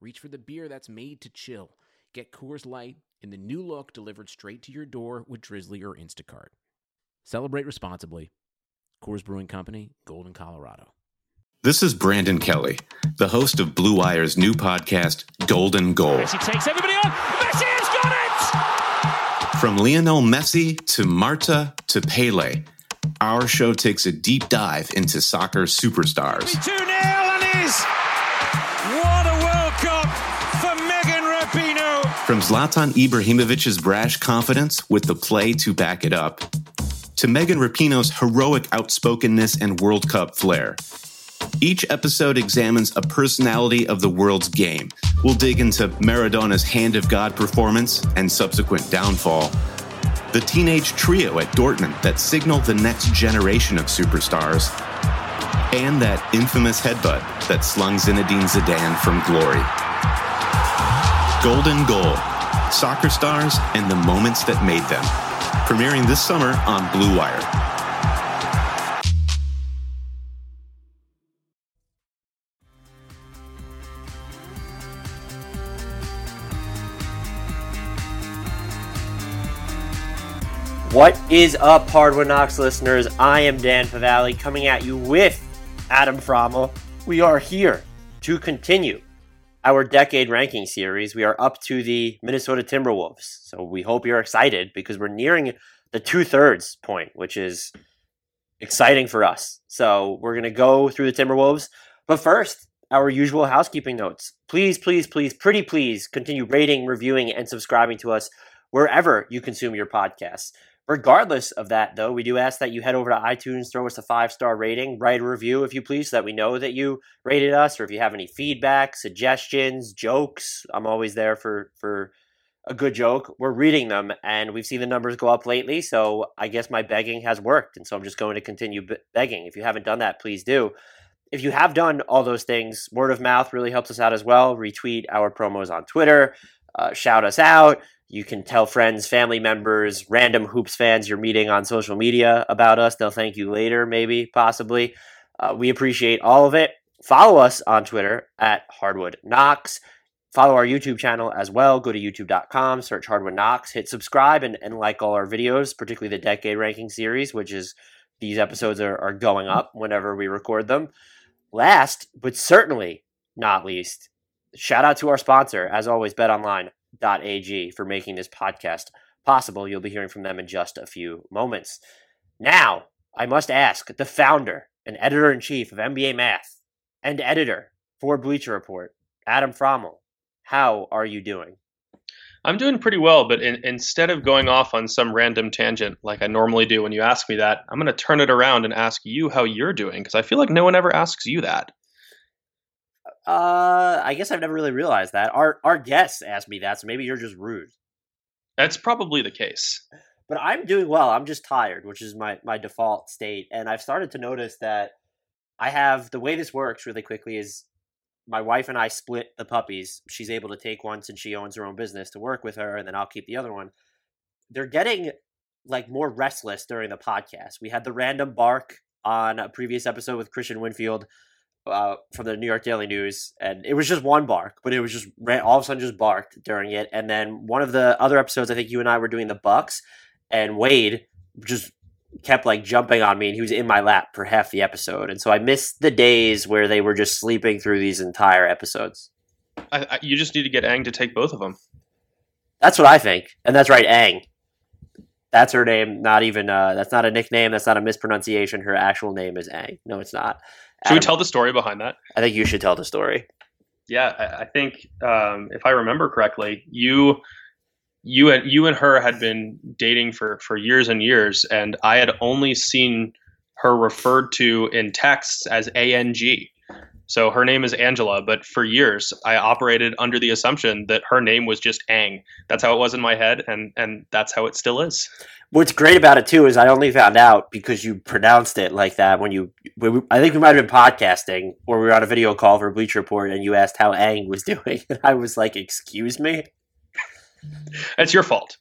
reach for the beer that's made to chill. Get Coors Light in the new look delivered straight to your door with Drizly or Instacart. Celebrate responsibly. Coors Brewing Company, Golden, Colorado. This is Brandon Kelly, the host of Blue Wire's new podcast, Golden Goal. Messi takes everybody on. Messi has got it! From Lionel Messi to Marta to Pele, our show takes a deep dive into soccer superstars. 2 0 and is. From Zlatan Ibrahimovic's brash confidence with the play to back it up, to Megan Rapinoe's heroic outspokenness and World Cup flair. Each episode examines a personality of the world's game. We'll dig into Maradona's Hand of God performance and subsequent downfall, the teenage trio at Dortmund that signaled the next generation of superstars, and that infamous headbutt that slung Zinedine Zidane from glory. Golden Goal Soccer Stars and the Moments That Made Them. Premiering this summer on Blue Wire. What is up, Hardwood Knocks listeners? I am Dan Favale coming at you with Adam Fromal. We are here to continue our decade ranking series. We are up to the Minnesota Timberwolves. So we hope you're excited because we're nearing the two thirds point, which is exciting for us. So we're going to go through the Timberwolves. But first, our usual housekeeping notes. Please, please, please, pretty please continue rating, reviewing, and subscribing to us wherever you consume your podcasts. Regardless of that, though, we do ask that you head over to iTunes, throw us a five star rating, write a review if you please, so that we know that you rated us, or if you have any feedback, suggestions, jokes. I'm always there for for a good joke. We're reading them, and we've seen the numbers go up lately. So I guess my begging has worked, and so I'm just going to continue begging. If you haven't done that, please do. If you have done all those things, word of mouth really helps us out as well. Retweet our promos on Twitter, uh, shout us out you can tell friends, family members, random hoops fans you're meeting on social media about us. They'll thank you later, maybe, possibly. Uh, we appreciate all of it. Follow us on Twitter at Hardwood Knocks. Follow our YouTube channel as well. Go to youtube.com, search Hardwood Knocks, hit subscribe, and, and like all our videos, particularly the Decade Ranking Series, which is these episodes are, are going up whenever we record them. Last, but certainly not least, shout out to our sponsor, as always, Bet Online ag for making this podcast possible. You'll be hearing from them in just a few moments. Now, I must ask the founder and editor in chief of NBA Math and editor for Bleacher Report, Adam Fromal. How are you doing? I'm doing pretty well, but in, instead of going off on some random tangent like I normally do when you ask me that, I'm going to turn it around and ask you how you're doing because I feel like no one ever asks you that. Uh, I guess I've never really realized that. Our our guests asked me that, so maybe you're just rude. That's probably the case. But I'm doing well. I'm just tired, which is my my default state, and I've started to notice that I have the way this works really quickly is my wife and I split the puppies. She's able to take one since she owns her own business to work with her, and then I'll keep the other one. They're getting like more restless during the podcast. We had the random bark on a previous episode with Kristian Winfield uh, from the New York Daily News, and it was just one bark, but it was just all of a sudden just barked during it. And then one of the other episodes, I think you and I were doing the Bucks, and Wade just kept like jumping on me, and he was in my lap for half the episode. And so I missed the days where they were just sleeping through these entire episodes. I, I, you just need to get Ang to take both of them. That's what I think, and that's right, Ang. That's her name. Not even. Uh, that's not a nickname. That's not a mispronunciation. Her actual name is Ang. No, it's not. Should we tell the story behind that? I think you should tell the story. Yeah, I, I think um, if I remember correctly, you you and you and her had been dating for for years and years, and I had only seen her referred to in texts as ANG. So her name is Angela, but for years I operated under the assumption that her name was just Ang. That's how it was in my head, and and that's how it still is. What's great about it too is I only found out because you pronounced it like that when you. When we, I think we might have been podcasting or we were on a video call for Bleach Report, and you asked how Ang was doing, and I was like, "Excuse me." It's your fault.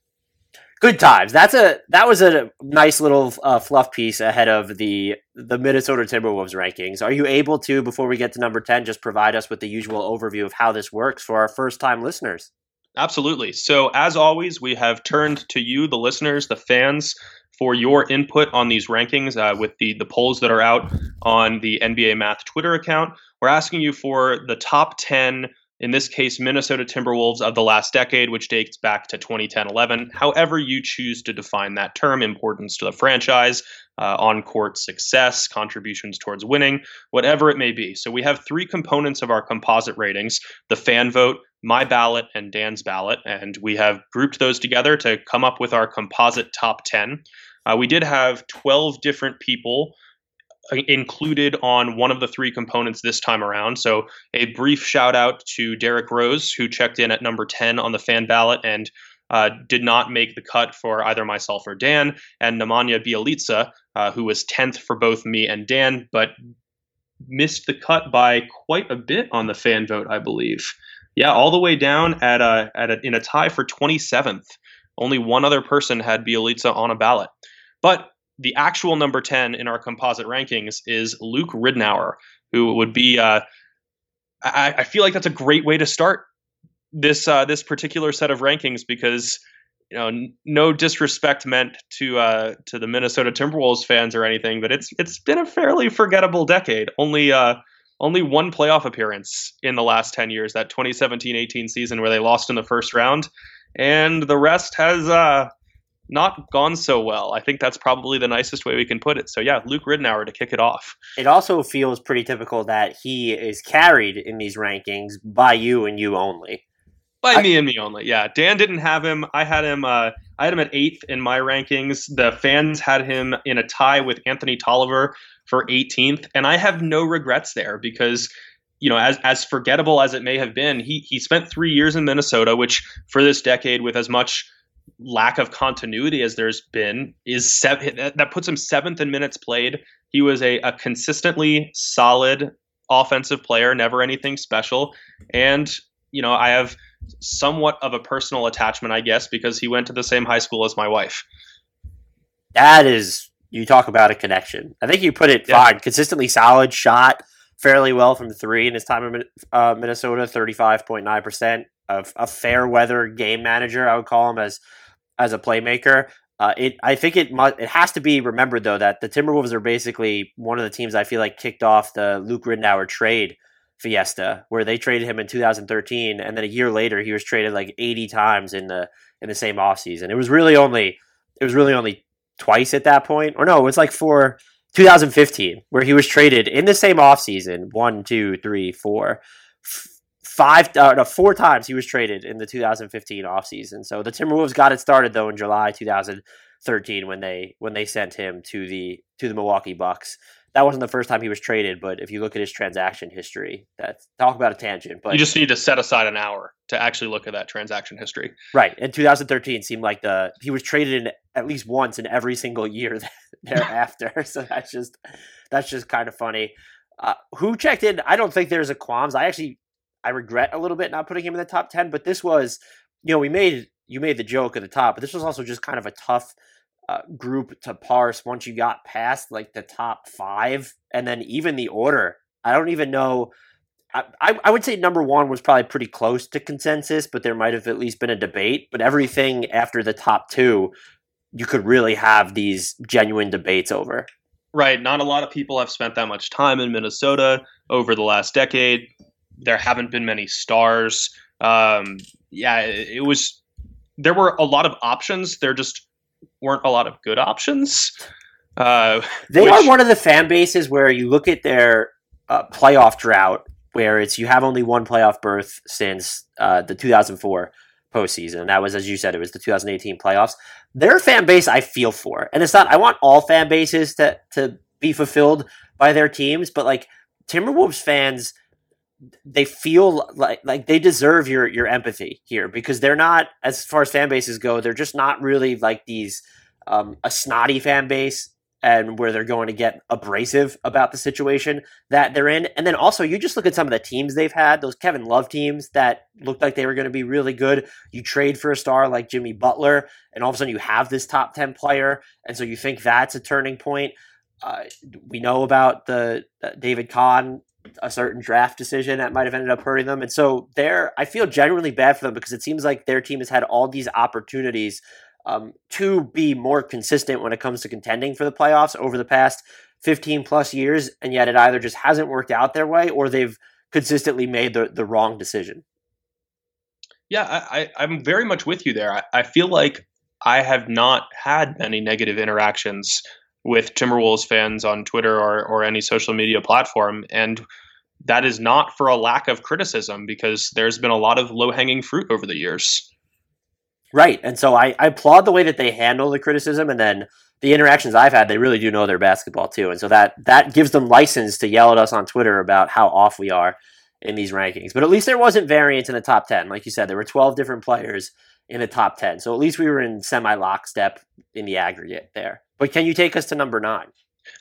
Good times. That's a that was a nice little uh, fluff piece ahead of the the Minnesota Timberwolves rankings. Are you able to, before we get to number ten, just provide us with the usual overview of how this works for our first time listeners? Absolutely. So, as always, we have turned to you, the listeners, the fans, for your input on these rankings uh, with the, the polls that are out on the NBA Math Twitter account. We're asking you for the top 10, in this case, Minnesota Timberwolves of the last decade, which dates back to 2010 11. However, you choose to define that term, importance to the franchise, uh, on court success, contributions towards winning, whatever it may be. So, we have three components of our composite ratings the fan vote, my ballot and Dan's ballot, and we have grouped those together to come up with our composite top 10. Uh, we did have 12 different people included on one of the three components this time around. So, a brief shout out to Derrick Rose, who checked in at number 10 on the fan ballot and uh, did not make the cut for either myself or Dan, and Nemanja Bjelica, uh, who was 10th for both me and Dan, but missed the cut by quite a bit on the fan vote, I believe. Yeah, all the way down at a, at a, in a tie for 27th. Only one other person had Bjelica on a ballot. But the actual number 10 in our composite rankings is Luke Ridnour, who would be. Uh, I, I, feel like that's a great way to start this uh, this particular set of rankings because you know n- no disrespect meant to uh, to the Minnesota Timberwolves fans or anything, but it's it's been a fairly forgettable decade. Only uh, only one playoff appearance in the last 10 years, that 2017-18 season where they lost in the first round, and the rest has uh, not gone so well. I think that's probably the nicest way we can put it. So yeah, Luke Ridnour to kick it off. It also feels pretty typical that he is carried in these rankings by you and you only. By I, me and me only. Yeah, Dan didn't have him. I had him. Uh, I had him at eighth in my rankings. The fans had him in a tie with Anthony Tolliver for 18th, and I have no regrets there because you know, as as forgettable as it may have been, he he spent three years in Minnesota, which for this decade, with as much lack of continuity as there's been, is seven, that puts him seventh in minutes played. He was a, a consistently solid offensive player, never anything special, and you know, I have somewhat of a personal attachment, I guess, because he went to the same high school as my wife. That is, you talk about a connection. I think you put it yeah. fine. Consistently solid shot, fairly well from three in his time in uh, Minnesota, thirty five point nine percent. Of a fair weather game manager, I would call him as as a playmaker. Uh, it, I think it must, it has to be remembered though that the Timberwolves are basically one of the teams I feel like kicked off the Luke Ridnour trade fiesta where they traded him in 2013 and then a year later he was traded like 80 times in the in the same offseason. It was really only it was really only twice at that point. Or no, it was like for 2015 where he was traded in the same offseason, one, two, three, four, five uh, no, four times he was traded in the 2015 offseason. So the Timberwolves got it started though in July 2013 when they when they sent him to the to the Milwaukee Bucks that wasn't the first time he was traded, but if you look at his transaction history, that's talk about a tangent. But you just need to set aside an hour to actually look at that transaction history. Right. In 2013 seemed like the he was traded in at least once in every single year thereafter. so that's just that's just kind of funny. Uh, who checked in? I don't think there's a qualms. I actually I regret a little bit not putting him in the top 10, but this was, you know, we made you made the joke at the top, but this was also just kind of a tough uh, group to parse once you got past like the top five and then even the order. I don't even know. I, I would say number one was probably pretty close to consensus, but there might have at least been a debate. But everything after the top two, you could really have these genuine debates over. Right. Not a lot of people have spent that much time in Minnesota over the last decade. There haven't been many stars. Um, yeah, it, it was. There were a lot of options. There just weren't a lot of good options. Uh, they which... are one of the fan bases where you look at their uh, playoff drought, where it's you have only one playoff berth since uh, the 2004 postseason. That was, as you said, it was the 2018 playoffs. Their fan base, I feel for, and it's not. I want all fan bases to to be fulfilled by their teams, but like Timberwolves fans they feel like like they deserve your your empathy here because they're not as far as fan bases go they're just not really like these um, a snotty fan base and where they're going to get abrasive about the situation that they're in. And then also you just look at some of the teams they've had those Kevin Love teams that looked like they were going to be really good. You trade for a star like Jimmy Butler and all of a sudden you have this top 10 player and so you think that's a turning point. Uh, we know about the uh, David Kahn a certain draft decision that might have ended up hurting them. And so there, I feel genuinely bad for them because it seems like their team has had all these opportunities um, to be more consistent when it comes to contending for the playoffs over the past 15 plus years. And yet it either just hasn't worked out their way or they've consistently made the, the wrong decision. Yeah, I, am very much with you there. I, I feel like I have not had many negative interactions with Timberwolves fans on Twitter or, or any social media platform. And that is not for a lack of criticism because there's been a lot of low hanging fruit over the years. Right. And so I, I applaud the way that they handle the criticism and then the interactions I've had, they really do know their basketball too. And so that that gives them license to yell at us on Twitter about how off we are in these rankings. But at least there wasn't variance in the top 10. Like you said, there were 12 different players in the top 10. So at least we were in semi lockstep in the aggregate there. But can you take us to number nine?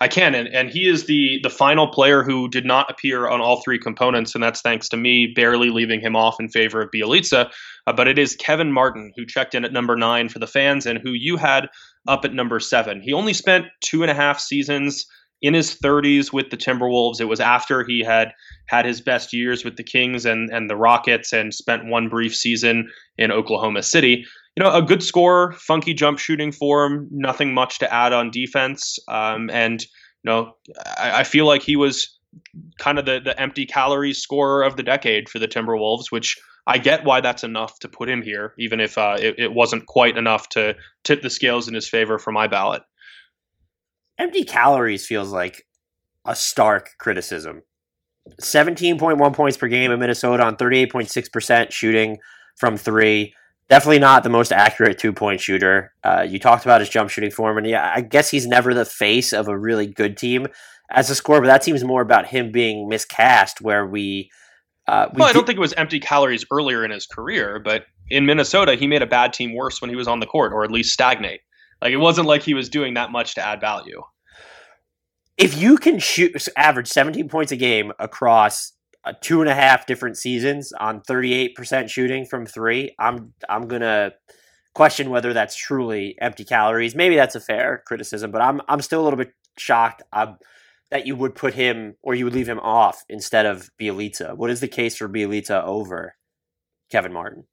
I can, and, and he is the the final player who did not appear on all three components, and that's thanks to me barely leaving him off in favor of Bjelica. Uh, but it is Kevin Martin who checked in at number nine for the fans, and who you had up at number seven. He only spent two and a half seasons in his 30s with the Timberwolves. It was after he had had his best years with the Kings and and the Rockets, and spent one brief season in Oklahoma City you know, a good scorer, funky jump shooting form, nothing much to add on defense. Um, and, you know, I, I, feel like he was kind of the, the empty calories scorer of the decade for the Timberwolves, which I get why that's enough to put him here, even if uh, it, it wasn't quite enough to tip the scales in his favor for my ballot. Empty calories feels like a stark criticism. 17.1 points per game in Minnesota on 38.6% shooting from three definitely not the most accurate two point shooter. Uh, you talked about his jump shooting form, and yeah, I guess he's never the face of a really good team as a scorer, but that seems more about him being miscast, where we. Uh, we well, I don't think it was empty calories earlier in his career, but in Minnesota, he made a bad team worse when he was on the court, or at least stagnate. Like it wasn't like he was doing that much to add value. If you can shoot average 17 points a game across two and a half different seasons on 38% shooting from three, I'm I'm gonna question whether that's truly empty calories. Maybe that's a fair criticism, but I'm I'm still a little bit shocked um, that you would put him or you would leave him off instead of Bjelica. What is the case for Bjelica over Kevin Martin?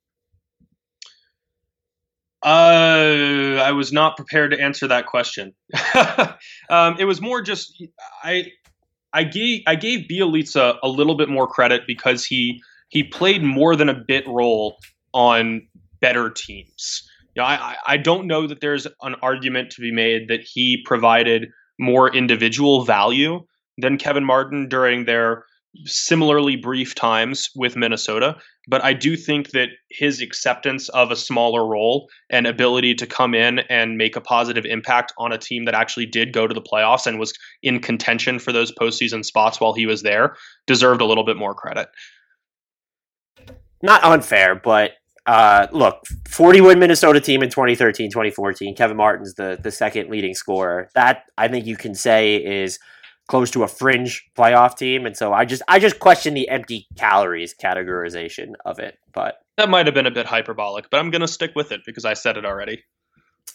Uh, I was not prepared to answer that question. um, it was more just I I gave I gave Bjelica a little bit more credit because he he played more than a bit role on better teams. You know, I, I don't know that there's an argument to be made that he provided more individual value than Kevin Martin during their similarly brief times with Minnesota, but I do think that his acceptance of a smaller role and ability to come in and make a positive impact on a team that actually did go to the playoffs and was in contention for those postseason spots while he was there deserved a little bit more credit. Not unfair, but uh, look, 40 win Minnesota team in 2013, 2014. Kevin Martin's the, the second leading scorer. That I think you can say is close to a fringe playoff team, and so I just I just question the empty calories categorization of it. But that might have been a bit hyperbolic, but I'm going to stick with it because I said it already.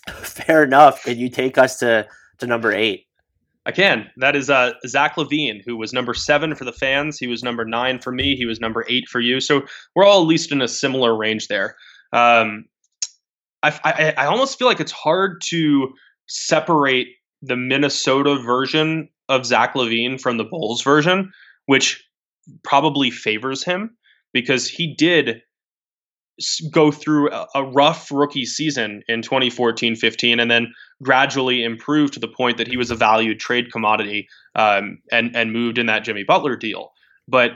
Fair enough. Can you take us to to number eight? I can. That is uh, Zach LaVine, who was number seven for the fans. He was number nine for me. He was number eight for you. So we're all at least in a similar range there. Um, I, I, I almost feel like it's hard to separate the Minnesota version of Zach LaVine from the Bulls version, which probably favors him because he did go through a, rough rookie season in 2014-15 and then gradually improved to the point that he was a valued trade commodity um, and and moved in that Jimmy Butler deal. But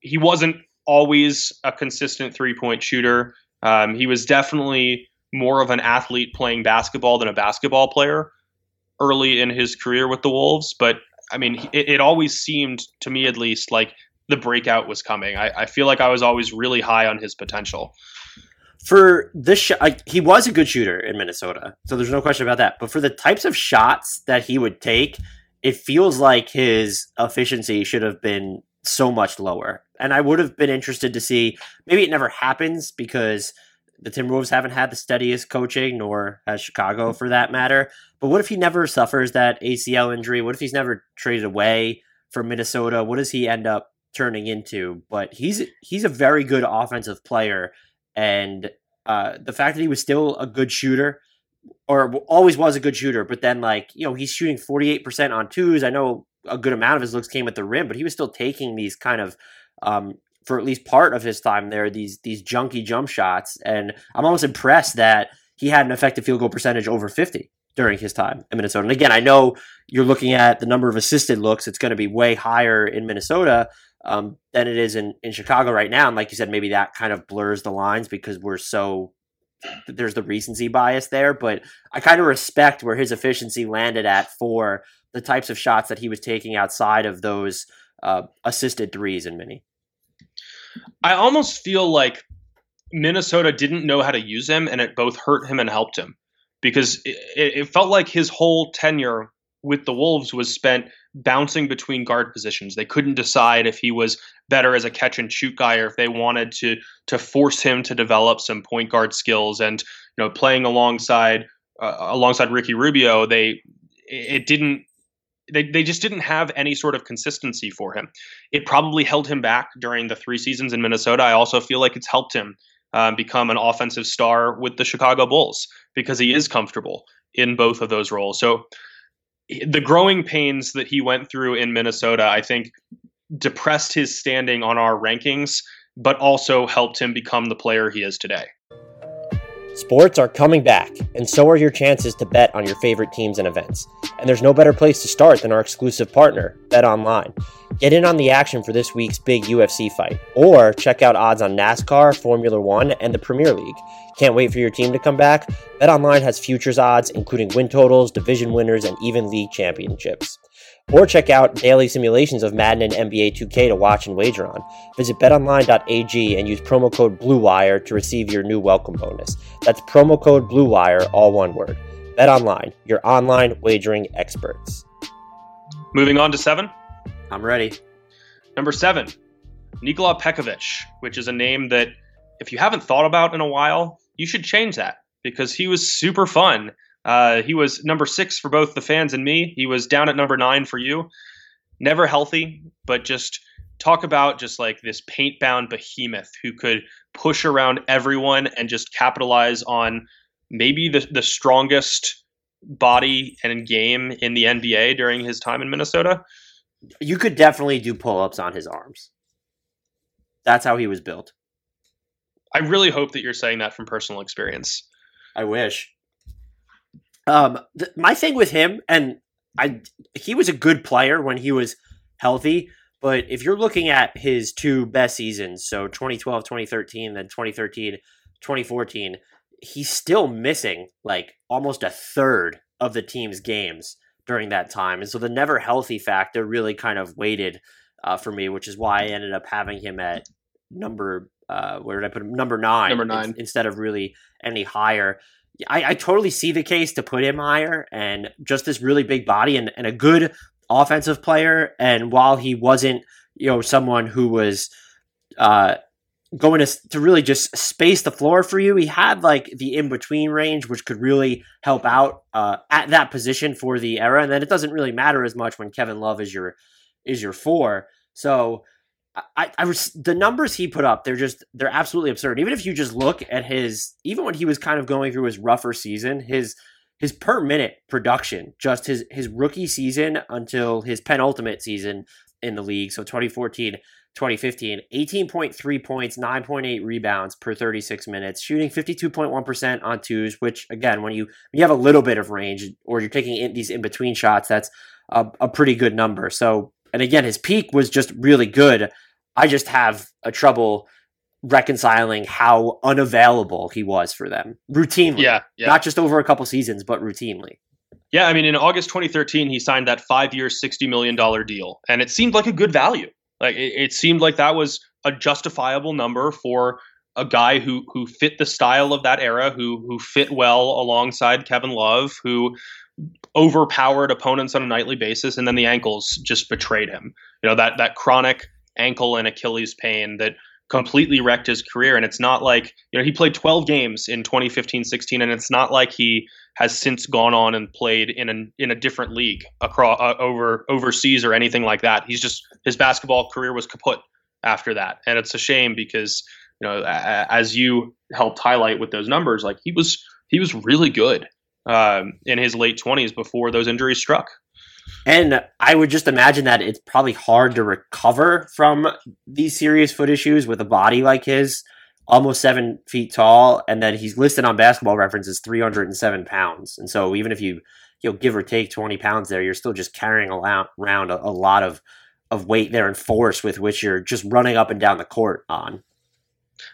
he wasn't always a consistent three-point shooter. Um, he was definitely more of an athlete playing basketball than a basketball player early in his career with the Wolves, but I mean, it, it always seemed to me, at least, like the breakout was coming. I, I feel like I was always really high on his potential. For this shot, he was a good shooter in Minnesota, so there's no question about that. But for the types of shots that he would take, it feels like his efficiency should have been so much lower. And I would have been interested to see. Maybe it never happens because the Timberwolves haven't had the steadiest coaching, nor has Chicago for that matter. But what if he never suffers that ACL injury? What if he's never traded away from Minnesota? What does he end up turning into? But he's he's a very good offensive player, and uh, the fact that he was still a good shooter, or always was a good shooter, but then like you know he's shooting forty eight percent on twos. I know a good amount of his looks came at the rim, but he was still taking these kind of um, for at least part of his time there these these junky jump shots, and I'm almost impressed that he had an effective field goal percentage over 50 during his time in Minnesota. And again, I know you're looking at the number of assisted looks; it's going to be way higher in Minnesota um, than it is in in Chicago right now. And like you said, maybe that kind of blurs the lines because we're so there's the recency bias there. But I kind of respect where his efficiency landed at for the types of shots that he was taking outside of those uh, assisted threes in mini. I almost feel like Minnesota didn't know how to use him, and it both hurt him and helped him because it, it felt like his whole tenure with the Wolves was spent bouncing between guard positions. They couldn't decide if he was better as a catch and shoot guy or if they wanted to to force him to develop some point guard skills. And you know, playing alongside uh, alongside Ricky Rubio, they it didn't they, they just didn't have any sort of consistency for him. It probably held him back during the three seasons in Minnesota. I also feel like it's helped him um, become an offensive star with the Chicago Bulls because he is comfortable in both of those roles. So the growing pains that he went through in Minnesota, I think, depressed his standing on our rankings, but also helped him become the player he is today. Sports are coming back, and so are your chances to bet on your favorite teams and events. And there's no better place to start than our exclusive partner, Bet Online. Get in on the action for this week's big UFC fight, or check out odds on NASCAR, Formula One, and the Premier League. Can't wait for your team to come back? Bet Online has futures odds, including win totals, division winners, and even league championships. Or check out daily simulations of Madden and NBA 2K to watch and wager on. Visit betonline.ag and use promo code BLUEWIRE to receive your new welcome bonus. That's promo code BLUEWIRE, all one word. BetOnline, your online wagering experts. Moving on to seven. I'm ready. Number seven, Nikola Pekovic, which is a name that if you haven't thought about in a while, you should change that because he was super fun uh, he was number six for both the fans and me. He was down at number nine for you. Never healthy, but just talk about just like this paint bound behemoth who could push around everyone and just capitalize on maybe the, the strongest body and game in the NBA during his time in Minnesota. You could definitely do pull ups on his arms. That's how he was built. I really hope that you're saying that from personal experience. I wish. Um, th- my thing with him, and I, he was a good player when he was healthy. But if you're looking at his two best seasons, so 2012, 2013, then 2013, 2014, he's still missing like almost a third of the team's games during that time. And so the never healthy factor really kind of weighted uh, for me, which is why I ended up having him at number, uh, where did I put him? Number nine. Number nine. In- instead of really any higher. I, I totally see the case to put him higher and just this really big body and, and a good offensive player. And while he wasn't, you know, someone who was uh, going to, to really just space the floor for you, he had like the in between range, which could really help out uh, at that position for the era. And then it doesn't really matter as much when Kevin Love is your is your four. So I, I was the numbers he put up. They're just they're absolutely absurd. Even if you just look at his, even when he was kind of going through his rougher season, his his per minute production, just his his rookie season until his penultimate season in the league, so 2014, 2015, 18.3 points, 9.8 rebounds per 36 minutes, shooting 52.1% on twos, which again, when you when you have a little bit of range or you're taking in these in between shots, that's a, a pretty good number. So and again, his peak was just really good. I just have a trouble reconciling how unavailable he was for them routinely. Yeah, yeah. Not just over a couple seasons, but routinely. Yeah, I mean, in August 2013, he signed that five-year, $60 million deal, and it seemed like a good value. Like it, it seemed like that was a justifiable number for a guy who who fit the style of that era, who who fit well alongside Kevin Love, who overpowered opponents on a nightly basis, and then the ankles just betrayed him. You know that that chronic ankle and Achilles pain that completely wrecked his career. And it's not like you know he played 12 games in 2015-16, and it's not like he has since gone on and played in a in a different league across uh, over overseas or anything like that. He's just his basketball career was kaput after that, and it's a shame because you know as you helped highlight with those numbers, like he was he was really good um, in his late 20s before those injuries struck. And I would just imagine that it's probably hard to recover from these serious foot issues with a body like his, almost seven feet tall, and then he's listed on Basketball Reference as 307 pounds. And so even if you you know give or take 20 pounds there, you're still just carrying around a, a lot of of weight there and force with which you're just running up and down the court on.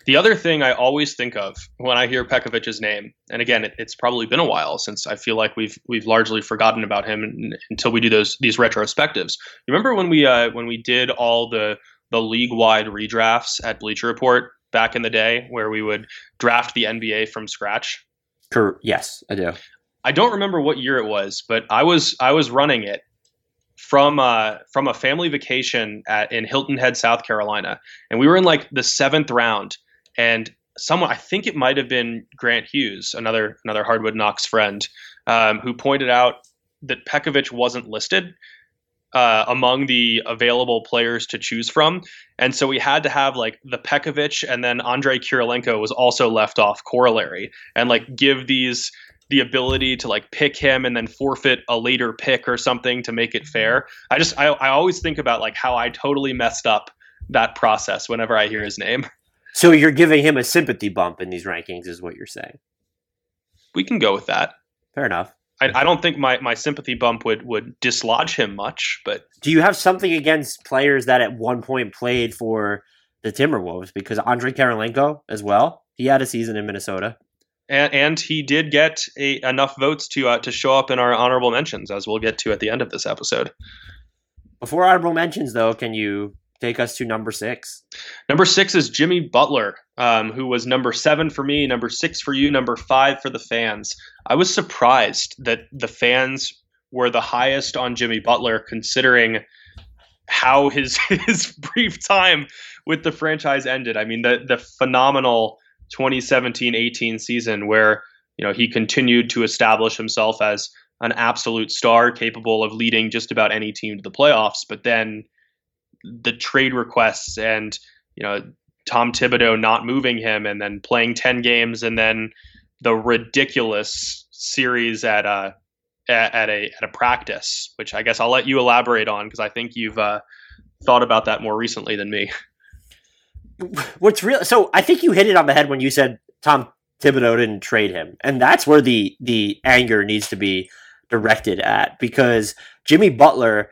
The other thing I always think of when I hear Pekovic's name, and again, it, it's probably been a while since I feel like we've we've largely forgotten about him until we do those these retrospectives. Remember when we uh, when we did all the the league wide redrafts at Bleacher Report back in the day, where we would draft the NBA from scratch? Yes, I do. I don't remember what year it was, but I was I was running it from uh, from a family vacation at, in Hilton Head, South Carolina, and we were in like the seventh round, and someone I think it might have been Grant Hughes, another another Hardwood Knocks friend, um, who pointed out that Pekovic wasn't listed uh, among the available players to choose from, and so we had to have like the Pekovic and then Andrei Kirilenko was also left off corollary, and like give these the ability to like pick him and then forfeit a later pick or something to make it mm-hmm. fair. I just I, I always think about like how I totally messed up that process whenever I hear his name. So you're giving him a sympathy bump in these rankings, is what you're saying. We can go with that. Fair enough. I, I don't think my, my sympathy bump would, would dislodge him much, but do you have something against players that at one point played for the Timberwolves? Because Andre Kirilenko as well, he had a season in Minnesota and, and he did get a, enough votes to uh, to show up in our honorable mentions, as we'll get to at the end of this episode. Before honorable mentions, though, can you take us to number six? Number six is Jimmy Butler, um, who was number seven for me, number six for you, number five for the fans. I was surprised that the fans were the highest on Jimmy Butler, considering how his his brief time with the franchise ended. I mean, the the phenomenal 2017-18 season where you know he continued to establish himself as an absolute star capable of leading just about any team to the playoffs. But then the trade requests and you know Tom Thibodeau not moving him and then playing 10 games and then the ridiculous series at a at a at a practice which I guess I'll let you elaborate on because I think you've uh, thought about that more recently than me what's real? So I think you hit it on the head when you said Tom Thibodeau didn't trade him, and that's where the the anger needs to be directed at because Jimmy Butler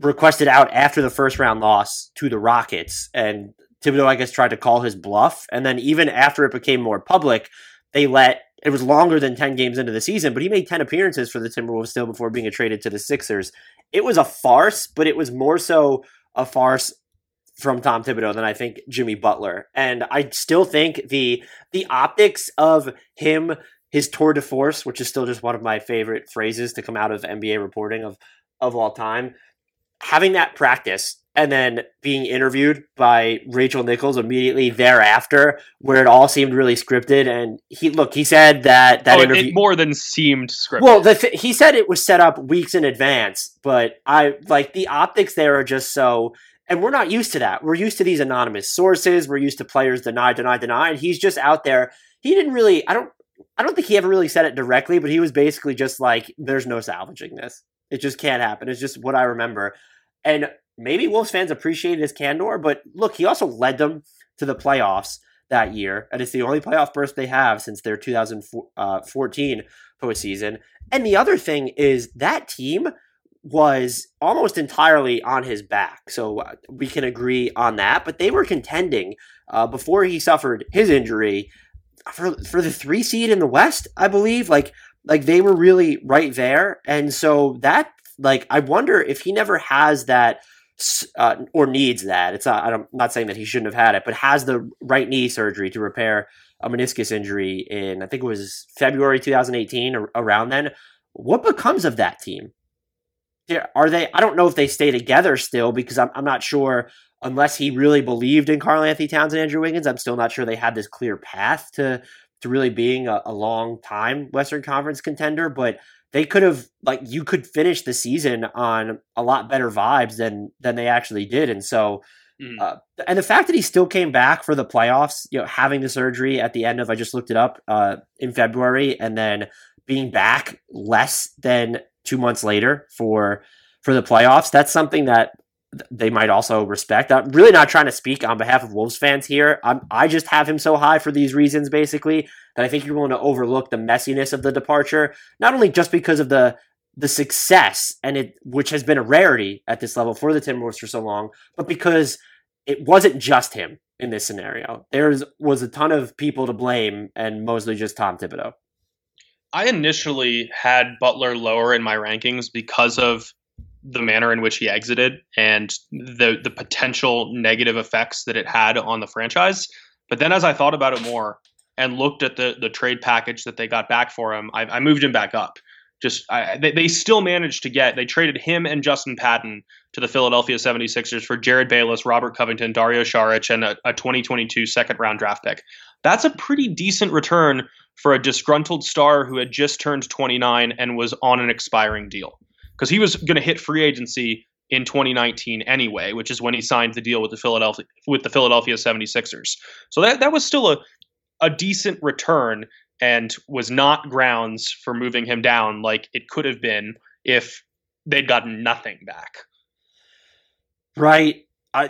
requested out after the first round loss to the Rockets, and Thibodeau I guess tried to call his bluff, and then even after it became more public, they let it was longer than 10 games into the season, but he made 10 appearances for the Timberwolves still before being traded to the Sixers. It was a farce, but it was more so a farce from Tom Thibodeau than I think Jimmy Butler. And I still think the the optics of him, his tour de force, which is still just one of my favorite phrases to come out of NBA reporting of of all time, having that practice and then being interviewed by Rachel Nichols immediately thereafter, where it all seemed really scripted. And he look, he said that that oh, interview it more than seemed scripted. Well, th- he said it was set up weeks in advance, but I like the optics there are just so and we're not used to that. We're used to these anonymous sources. We're used to players deny, deny, deny. And he's just out there. He didn't really. I don't. I don't think he ever really said it directly, but he was basically just like, "There's no salvaging this. It just can't happen." It's just what I remember. And maybe Wolves fans appreciated his candor, but look, he also led them to the playoffs that year, and it's the only playoff burst they have since their 2014 uh, postseason. And the other thing is that team was almost entirely on his back. So uh, we can agree on that. But they were contending uh, before he suffered his injury for, for the three seed in the West, I believe. Like Like they were really right there. And so that, like, I wonder if he never has that uh, or needs that. It's not, I'm not saying that he shouldn't have had it, but has the right knee surgery to repair a meniscus injury in, I think it was February 2018 or around then. What becomes of that team? Are they, I don't know if they stay together still because I'm, I'm not sure unless he really believed in Karl Anthony Towns and Andrew Wiggins. I'm still not sure they had this clear path to, to really being a, a long time Western Conference contender, but they could have like you could finish the season on a lot better vibes than than they actually did and so mm. uh, and the fact that he still came back for the playoffs you know having the surgery at the end of i just looked it up uh, in february and then being back less than two months later for for the playoffs that's something that they might also respect. I'm really not trying to speak on behalf of Wolves fans here. I'm, I just have him so high for these reasons, basically, that I think you're willing to overlook the messiness of the departure, not only just because of the the success and it, which has been a rarity at this level for the Timberwolves for so long, but because it wasn't just him in this scenario. There was a ton of people to blame, and mostly just Tom Thibodeau. I initially had Butler lower in my rankings because of the manner in which he exited and the the potential negative effects that it had on the franchise. But then, as I thought about it more and looked at the the trade package that they got back for him, I, I moved him back up. Just I, they, they still managed to get they traded him and Justin Patton to the Philadelphia 76ers for Jerryd Bayless, Robert Covington, Dario Saric, and a, a 2022 second round draft pick. That's a pretty decent return for a disgruntled star who had just turned 29 and was on an expiring deal because he was going to hit free agency in 2019 anyway, which is when he signed the deal with the Philadelphia with the Philadelphia 76ers. So that that was still a a decent return and was not grounds for moving him down like it could have been if they'd gotten nothing back. Right.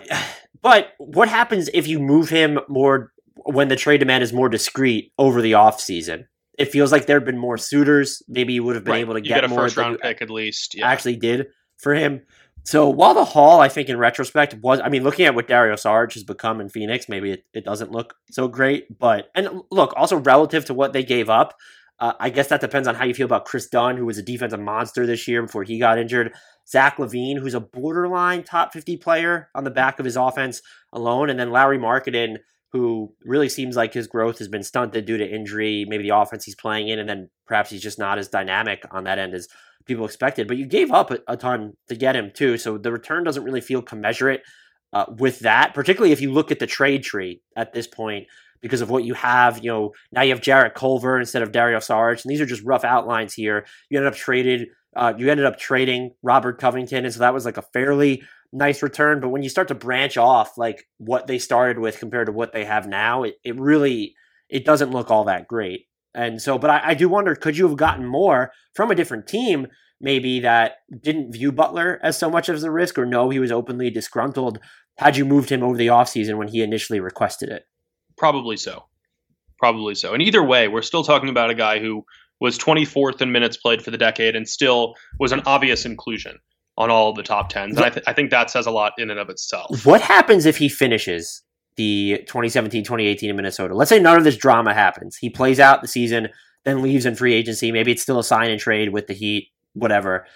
But what happens if you move him more when the trade demand is more discreet over the offseason? it feels like there have been more suitors. Maybe you would have been right. able to you get, a more first round pick at least. Yeah. Actually, did for him. So while the haul, I think in retrospect was, I mean, looking at what Dario Saric has become in Phoenix, maybe it, it doesn't look so great. But and look, also relative to what they gave up, uh, I guess that depends on how you feel about Kris Dunn, who was a defensive monster this year before he got injured. Zach LaVine, who's a borderline top 50 player on the back of his offense alone, and then Lauri Markkanen, who really seems like his growth has been stunted due to injury, maybe the offense he's playing in, and then perhaps he's just not as dynamic on that end as people expected. But you gave up a, a ton to get him too, so the return doesn't really feel commensurate uh, with that. Particularly if you look at the trade tree at this point, because of what you have. You know, now you have Jarrett Culver instead of Dario Saric, and these are just rough outlines here. You ended up traded. Uh, you ended up trading Robert Covington, and so that was like a fairly nice return. But when you start to branch off like what they started with compared to what they have now, it, it really it doesn't look all that great. And so, but I, I do wonder, could you have gotten more from a different team, maybe that didn't view Butler as so much as a risk or know he was openly disgruntled had you moved him over the offseason when he initially requested it? Probably so. Probably so. And either way, we're still talking about a guy who was 24th in minutes played for the decade and still was an obvious inclusion on all the top tens. And I, th- I think that says a lot in and of itself. What happens if he finishes the 2017 2018 in Minnesota? Let's say none of this drama happens. He plays out the season, then leaves in free agency. Maybe it's still a sign and trade with the Heat, whatever.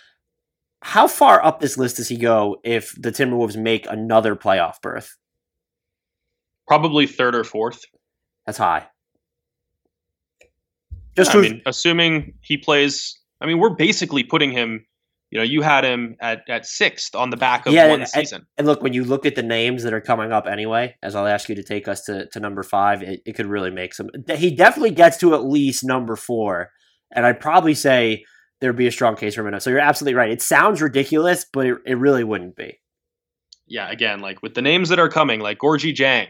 How far up this list does he go if the Timberwolves make another playoff berth? Probably third or fourth. That's high. Just I mean, assuming he plays. I mean, we're basically putting him you know, you had him at, at sixth on the back of yeah, one and, season. And look, when you look at the names that are coming up anyway, as I'll ask you to take us to, to number five, it, it could really make some. He definitely gets to at least number four. And I'd probably say there'd be a strong case for Minnesota. So you're absolutely right. It sounds ridiculous, but it, it really wouldn't be. Yeah, again, like with the names that are coming, like Gorgui Dieng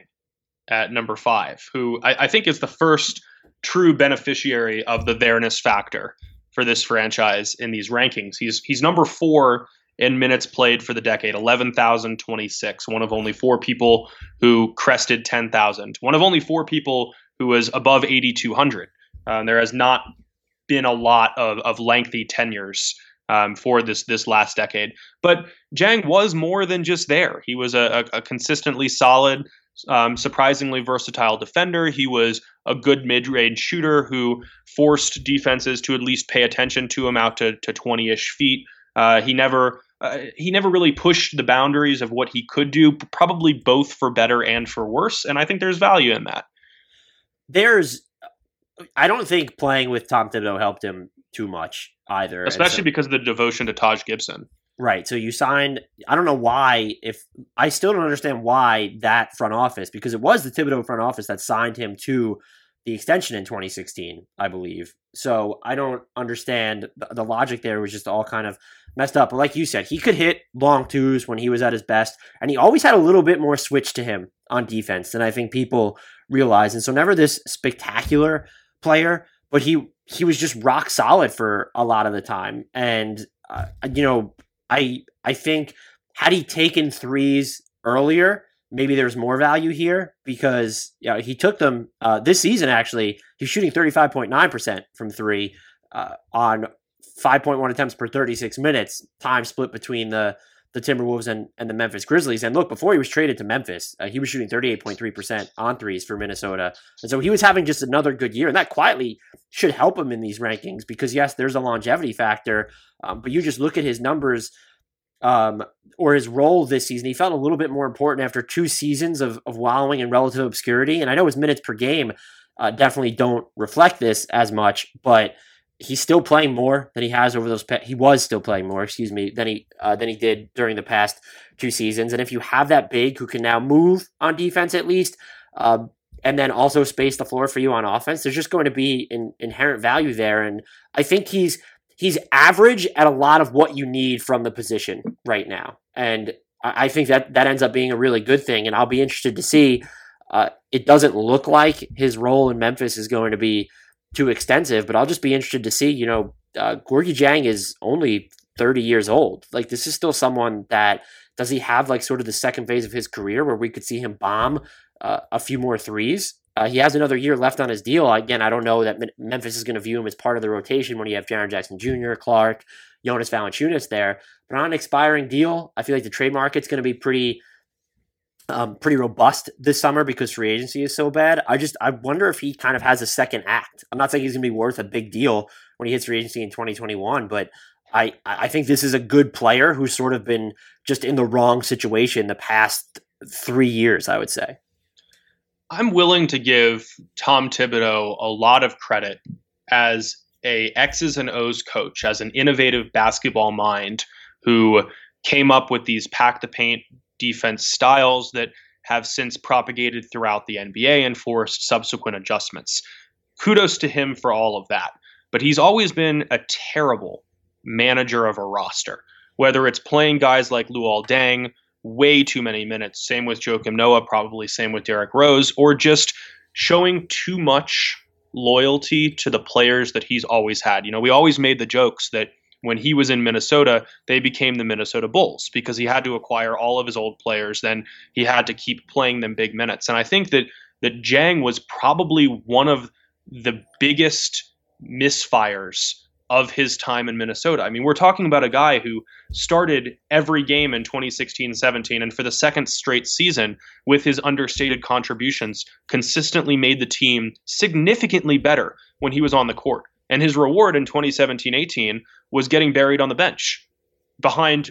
at number five, who I, I think is the first true beneficiary of the there-ness factor for this franchise in these rankings. He's he's number four in minutes played for the decade, 11,026. One of only four people who crested 10,000. One of only four people who was above 8,200. Um, there has not been a lot of, of lengthy tenures um, for this this last decade. But Dieng was more than just there. He was a, a, a consistently solid um, surprisingly versatile defender. He was a good mid-range shooter who forced defenses to at least pay attention to him out to, to 20-ish feet. Uh, he never uh, he never really pushed the boundaries of what he could do, probably both for better and for worse. And I think there's value in that. There's, I don't think playing with Tom Thibodeau helped him too much either, especially so, because of the devotion to Taj Gibson. Right. So you signed. I don't know why. If I still don't understand why that front office, because it was the Thibodeau front office that signed him to the extension in 2016, I believe. So I don't understand the, the logic there was just all kind of messed up. But like you said, he could hit long twos when he was at his best, and he always had a little bit more switch to him on defense than I think people realize. And so never this spectacular player, but he he was just rock solid for a lot of the time. And uh, you know, I I think had he taken threes earlier, maybe there's more value here because you know, he took them uh, this season. Actually, he's shooting 35.9 percent from three uh, on 5.1 attempts per 36 minutes. Time split between the the Timberwolves and, and the Memphis Grizzlies. And look, before he was traded to Memphis, uh, he was shooting 38.3% on threes for Minnesota. And so he was having just another good year. And that quietly should help him in these rankings because, yes, there's a longevity factor. Um, but you just look at his numbers um, or his role this season. He felt a little bit more important after two seasons of, of wallowing in relative obscurity. And I know his minutes per game uh, definitely don't reflect this as much, but – he's still playing more than he has over those. he was still playing more, excuse me, than he uh, than he did during the past two seasons. And if you have that big who can now move on defense at least, um, and then also space the floor for you on offense, there's just going to be an inherent value there. And I think he's he's average at a lot of what you need from the position right now. And I think that that ends up being a really good thing. And I'll be interested to see. Uh, it doesn't look like his role in Memphis is going to be too extensive, but I'll just be interested to see. You know, uh, Gorgui Dieng is only 30 years old. Like this is still someone that does he have like sort of the second phase of his career where we could see him bomb uh, a few more threes. Uh, he has another year left on his deal. Again, I don't know that Memphis is going to view him as part of the rotation when you have Jaren Jackson Jr., Clarke, Jonas Valanciunas there. But on an expiring deal, I feel like the trade market's going to be pretty um, pretty robust this summer because free agency is so bad. I just I wonder if he kind of has a second act. I'm not saying he's going to be worth a big deal when he hits free agency in 2021, but I I think this is a good player who's sort of been just in the wrong situation the past three years. I would say. I'm willing to give Tom Thibodeau a lot of credit as a X's and O's coach, as an innovative basketball mind who came up with these pack the paint defense styles that have since propagated throughout the NBA and forced subsequent adjustments. Kudos to him for all of that. But he's always been a terrible manager of a roster, whether it's playing guys like Luol Deng way too many minutes, same with Joakim Noah, probably same with Derrick Rose, or just showing too much loyalty to the players that he's always had. You know, we always made the jokes that when he was in Minnesota, they became the Minnesota Bulls because he had to acquire all of his old players. Then he had to keep playing them big minutes. And I think that that Dieng was probably one of the biggest misfires of his time in Minnesota. I mean, we're talking about a guy who started every game in 2016 17 and for the second straight season with his understated contributions consistently made the team significantly better when he was on the court. And his reward in 2017 18 was getting buried on the bench behind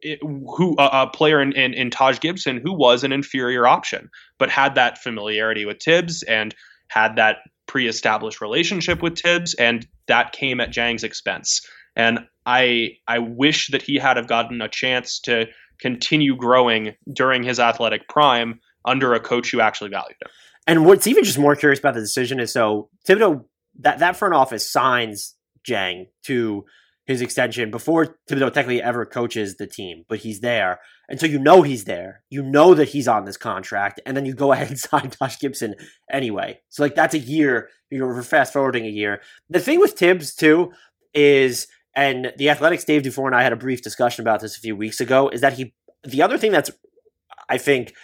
it, who a player in, in, in Taj Gibson who was an inferior option, but had that familiarity with Tibbs and had that pre-established relationship with Tibbs, and that came at Dieng's expense. And I I wish that he had have gotten a chance to continue growing during his athletic prime under a coach who actually valued him. And what's even just more curious about the decision is so Thibodeau that that front office signs Jang to his extension before Thibodeau technically ever coaches the team, but he's there. And so you know he's there. You know that he's on this contract, and then you go ahead and sign Taj Gibson anyway. So like that's a year. You're fast forwarding a year. The thing with Tibbs too is, and the Athletic's Dave Dufour and I had a brief discussion about this a few weeks ago, is that he. The other thing that's I think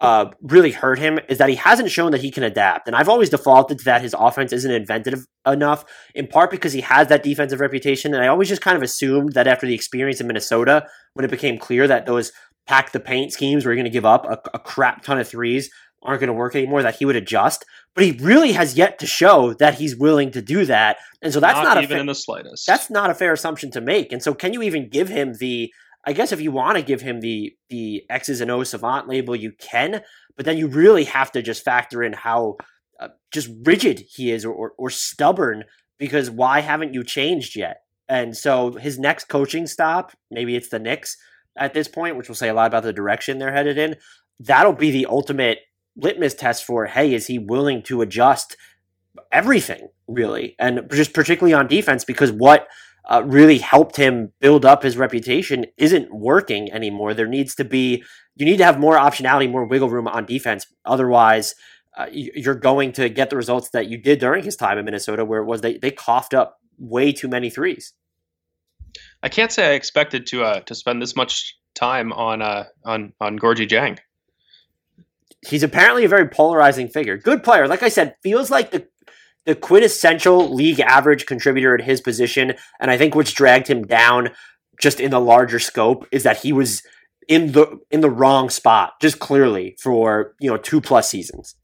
uh, really hurt him is that he hasn't shown that he can adapt. And I've always defaulted to that his offense isn't inventive enough, in part because he has that defensive reputation. And I always just kind of assumed that after the experience in Minnesota, when it became clear that those pack the paint schemes were going to give up a, a, crap ton of threes, aren't going to work anymore, that he would adjust. But he really has yet to show that he's willing to do that, and so that's not, not even fa- in the slightest. That's not a fair assumption to make. And so, can you even give him the? I guess if you want to give him the the X's and O's savant label, you can. But then you really have to just factor in how uh, just rigid he is or, or, or stubborn. Because why haven't you changed yet? And so his next coaching stop, maybe it's the Knicks at this point, which will say a lot about the direction they're headed in. That'll be the ultimate litmus test for hey, is he willing to adjust everything really, and just particularly on defense because what uh, really helped him build up his reputation isn't working anymore. There needs to be you need to have more optionality, more wiggle room on defense. Otherwise, uh, you're going to get the results that you did during his time in Minnesota, where it was they they coughed up way too many threes. I can't say I expected to uh, to spend this much time on uh, on on Gorgui Dieng. He's apparently a very polarizing figure. Good player, like I said, feels like the the quintessential league average contributor at his position, and I think what's dragged him down just in the larger scope is that he was in the in the wrong spot, just clearly for you know two plus seasons.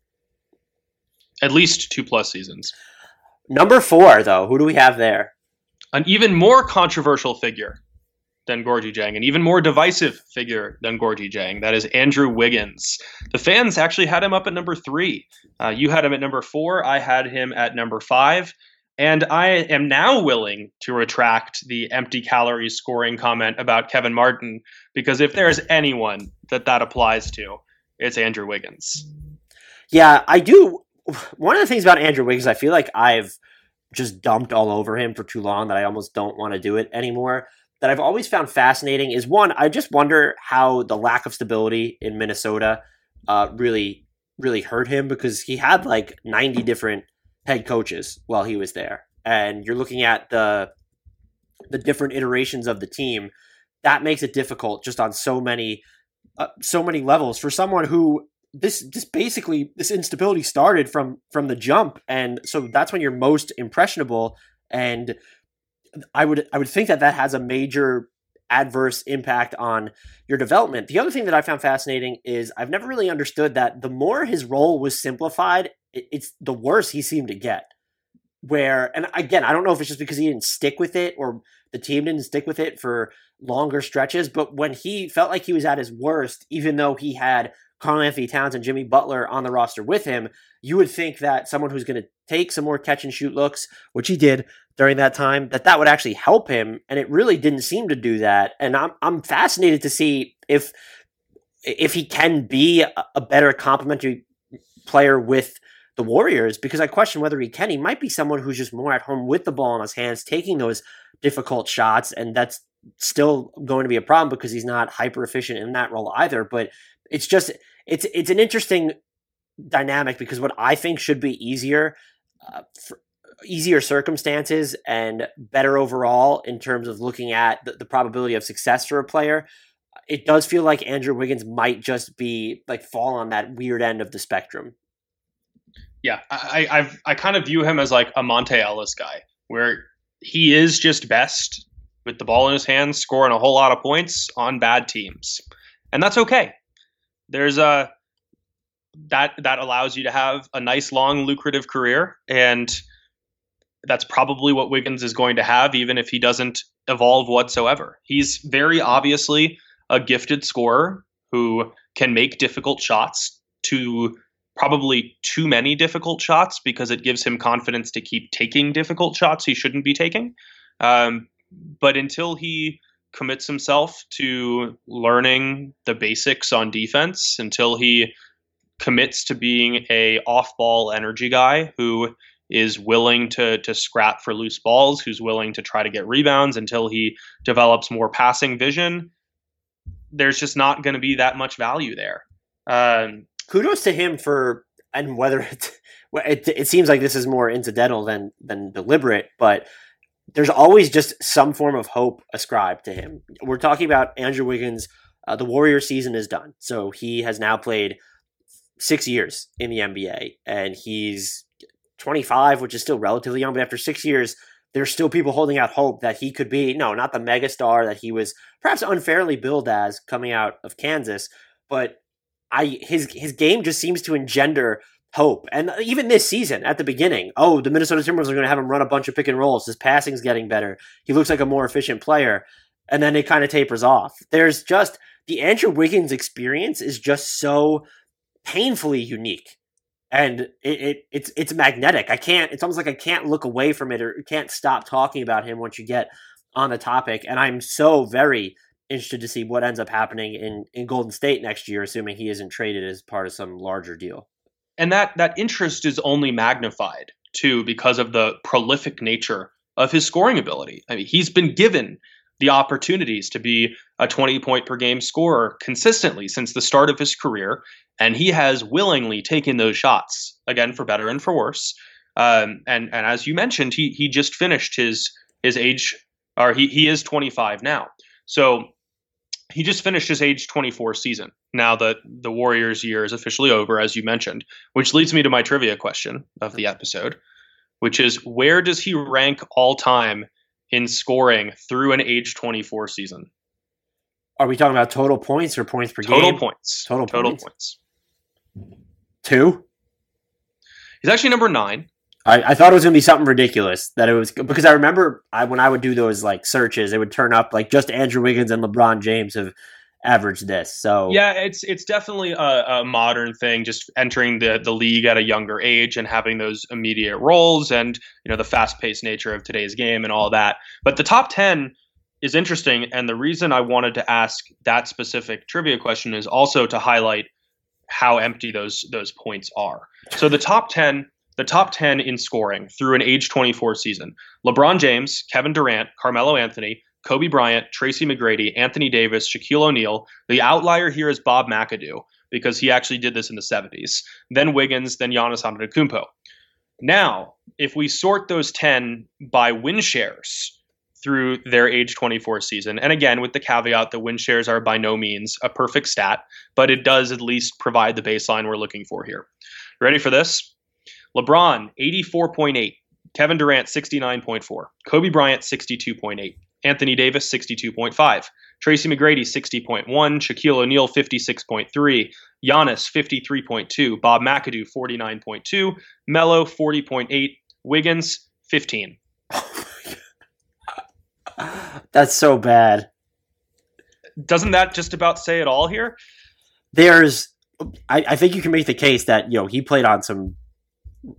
At least two plus seasons. Number four, though, who do we have there? An even more controversial figure than Gorgui Dieng, an even more divisive figure than Gorgui Dieng. That is Andrew Wiggins. The fans actually had him up at number three. Uh, you had him at number four. I had him at number five. And I am now willing to retract the empty calories scoring comment about Kevin Martin because if there's anyone that that applies to, it's Andrew Wiggins. Yeah, I do. One of the things about Andrew Wiggins, I feel like I've just dumped all over him for too long that I almost don't want to do it anymore. That I've always found fascinating is one, I just wonder how the lack of stability in Minnesota uh, really, really hurt him because he had like 90 different head coaches while he was there. And you're looking at the the different iterations of the team. That makes it difficult just on so many uh, so many levels for someone who this this basically this instability started from from the jump and so that's when you're most impressionable and i would i would think that that has a major adverse impact on your development. The other thing that i found fascinating is i've never really understood that the more his role was simplified it, it's the worse he seemed to get. Where and again i don't know if it's just because he didn't stick with it or the team didn't stick with it for longer stretches but when he felt like he was at his worst even though he had Karl-Anthony Towns and Jimmy Butler on the roster with him, you would think that someone who's going to take some more catch and shoot looks, which he did during that time, that that would actually help him, and it really didn't seem to do that. And I'm I'm fascinated to see if if he can be a better complementary player with the Warriors because I question whether he can. He might be someone who's just more at home with the ball in his hands, taking those difficult shots, and that's still going to be a problem because he's not hyper efficient in that role either. But it's just it's it's an interesting dynamic because what I think should be easier, uh, easier circumstances and better overall in terms of looking at the, the, probability of success for a player. It does feel like Andrew Wiggins might just be like fall on that weird end of the spectrum. Yeah, I I've, I kind of view him as like a Monta Ellis guy, where he is just best with the ball in his hands, scoring a whole lot of points on bad teams, and that's okay there's a that that allows you to have a nice long lucrative career and that's probably what Wiggins is going to have even if he doesn't evolve whatsoever. He's very obviously a gifted scorer who can make difficult shots to probably too many difficult shots because it gives him confidence to keep taking difficult shots he shouldn't be taking. Um, but until he commits himself to learning the basics on defense until he commits to being a off-ball energy guy who is willing to to scrap for loose balls, who's willing to try to get rebounds until he develops more passing vision. There's just not going to be that much value there. Um, Kudos to him for and whether it, it seems like this is more incidental than than deliberate, but there's always just some form of hope ascribed to him. We're talking about Andrew Wiggins. Uh, the Warrior season is done, so he has now played six years in the NBA, and he's 25, which is still relatively young. But after six years, there's still people holding out hope that he could be no, not the megastar that he was perhaps unfairly billed as coming out of Kansas, but I his his game just seems to engender hope. And even this season, at the beginning, oh, the Minnesota Timberwolves are going to have him run a bunch of pick and rolls. His passing's getting better. He looks like a more efficient player. And then it kind of tapers off. There's just the Andrew Wiggins experience is just so painfully unique. And it, it it's it's magnetic. I can't. It's almost like I can't look away from it or can't stop talking about him once you get on the topic. And I'm so very interested to see what ends up happening in in Golden State next year, assuming he isn't traded as part of some larger deal and that that interest is only magnified too because of the prolific nature of his scoring ability. I mean, he's been given the opportunities to be a 20 point per game scorer consistently since the start of his career, and he has willingly taken those shots again for better and for worse. Um, and and as you mentioned, he he just finished his his age, or he he is 25 now. So he just finished his age 24 season. Now that the Warriors' year is officially over, as you mentioned, which leads me to my trivia question of the episode, which is where does he rank all time in scoring through an age 24 season? Are we talking about total points or points per total game? Total points. Total, total points. points. Two. He's actually number nine. I, I thought it was gonna be something ridiculous that it was because I remember I, when I would do those like searches, it would turn up like just Andrew Wiggins and LeBron James have averaged this. So yeah, it's it's definitely a, a, modern thing, just entering the the league at a younger age and having those immediate roles, and you know the fast paced nature of today's game and all that. But the top ten is interesting, and the reason I wanted to ask that specific trivia question is also to highlight how empty those those points are. So the top ten the top 10 in scoring through an age 24 season LeBron James, Kevin Durant, Carmelo Anthony, Kobe Bryant, Tracy McGrady, Anthony Davis, Shaquille O'Neal. The outlier here is Bob McAdoo because he actually did this in the 70s. Then Wiggins, then Giannis Antetokounmpo. Now, if we sort those 10 by win shares through their age 24 season, and again with the caveat that win shares are by no means a perfect stat, but it does at least provide the baseline we're looking for here. Ready for this? LeBron, 84.8. Kevin Durant, 69.4. Kobe Bryant, 62.8. Anthony Davis, 62.5. Tracy McGrady, 60.1. Shaquille O'Neal, 56.3. Giannis, 53.2. Bob McAdoo, 49.2. Melo, 40.8. Wiggins, 15. That's so bad. Doesn't that just about say it all here? There's, I, I think you can make the case that, you know, he played on some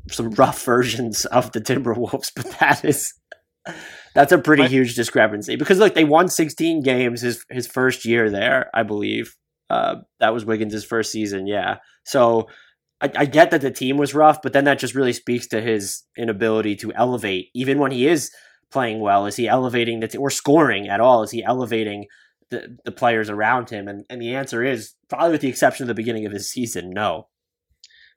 some rough versions of the Timberwolves, but that is that's a pretty huge discrepancy because look, they won 16 games his his first year there, I believe. Uh, that was Wiggins' first season, yeah. So I, I, get that the team was rough, but then that just really speaks to his inability to elevate, even when he is playing well. Is he elevating the team or scoring at all? Is he elevating the, the players around him? And and the answer is probably with the exception of the beginning of his season, no.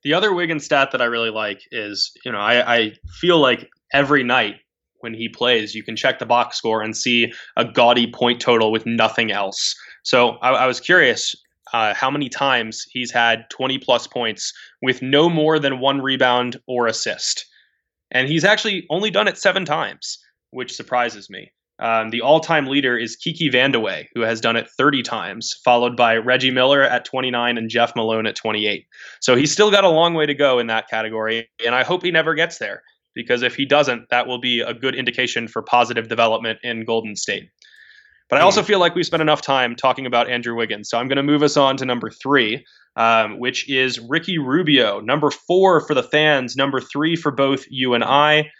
The other Wiggins stat that I really like is, you know, I, I feel like every night when he plays, you can check the box score and see a gaudy point total with nothing else. So I, I was curious uh, how many times he's had 20 plus points with no more than one rebound or assist. And he's actually only done it seven times, which surprises me. Um, the all-time leader is Kiki Vandeweghe, who has done it 30 times, followed by Reggie Miller at 29 and Jeff Malone at 28. So he's still got a long way to go in that category, and I hope he never gets there because if he doesn't, that will be a good indication for positive development in Golden State. But I also hmm. feel like we spent enough time talking about Andrew Wiggins, so I'm going to move us on to number three, um, which is Ricky Rubio, number four for the fans, number three for both you and I.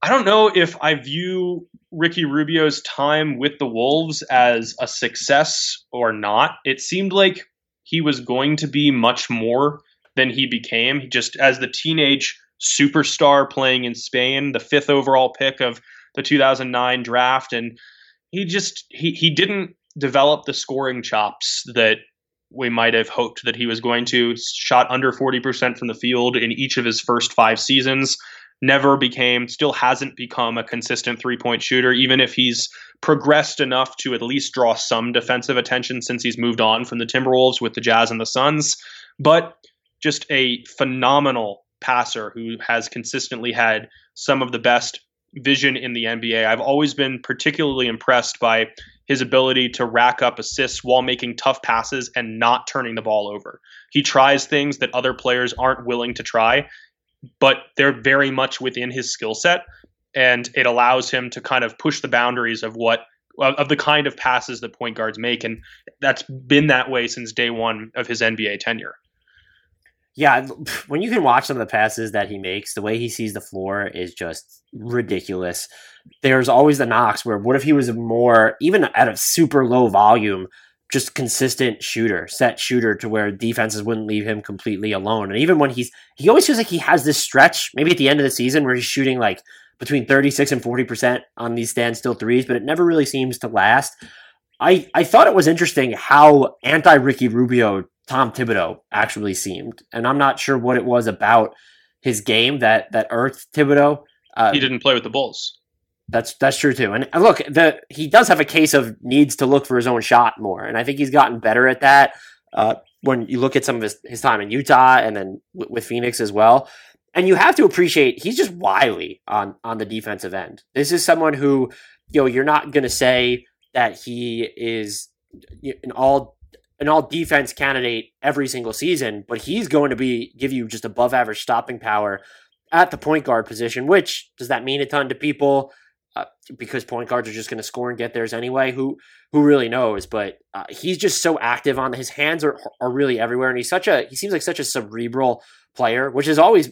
I don't know if I view Ricky Rubio's time with the Wolves as a success or not. It seemed like he was going to be much more than he became. Just as the teenage superstar playing in Spain, the fifth overall pick of the 2009 draft, and he just he he didn't develop the scoring chops that we might have hoped that he was going to. Shot under 40% from the field in each of his first five seasons never became, still hasn't become a consistent three point shooter, even if he's progressed enough to at least draw some defensive attention since he's moved on from the Timberwolves with the Jazz and the Suns. But just a phenomenal passer who has consistently had some of the best vision in the NBA. I've always been particularly impressed by his ability to rack up assists while making tough passes and not turning the ball over. He tries things that other players aren't willing to try, but they're very much within his skill set and it allows him to kind of push the boundaries of what of the kind of passes that point guards make and that's been that way since day 1 of his NBA tenure. Yeah, when you can watch some of the passes that he makes, the way he sees the floor is just ridiculous. There's always the knocks where what if he was more even at a super low volume just consistent shooter, set shooter to where defenses wouldn't leave him completely alone. And even when he's he always feels like he has this stretch, maybe at the end of the season where he's shooting like between 36 and 40% on these standstill threes, but it never really seems to last. I, I thought it was interesting how anti Ricky Rubio Tom Thibodeau actually seemed. And I'm not sure what it was about his game that that earthed Thibodeau. Uh, he didn't play with the Bulls. That's that's true too. And look, the he does have a case of needs to look for his own shot more, and I think he's gotten better at that. Uh, when you look at some of his, his time in Utah and then w- with Phoenix as well, and you have to appreciate he's just wily on on the defensive end. This is someone who you know you're not going to say that he is an all an all defense candidate every single season, but he's going to be give you just above average stopping power at the point guard position. Which does that mean a ton to people? Uh, because point guards are just going to score and get theirs anyway. Who who really knows? But uh, he's just so active on his hands are are really everywhere, and he's such a he seems like such a cerebral player, which is always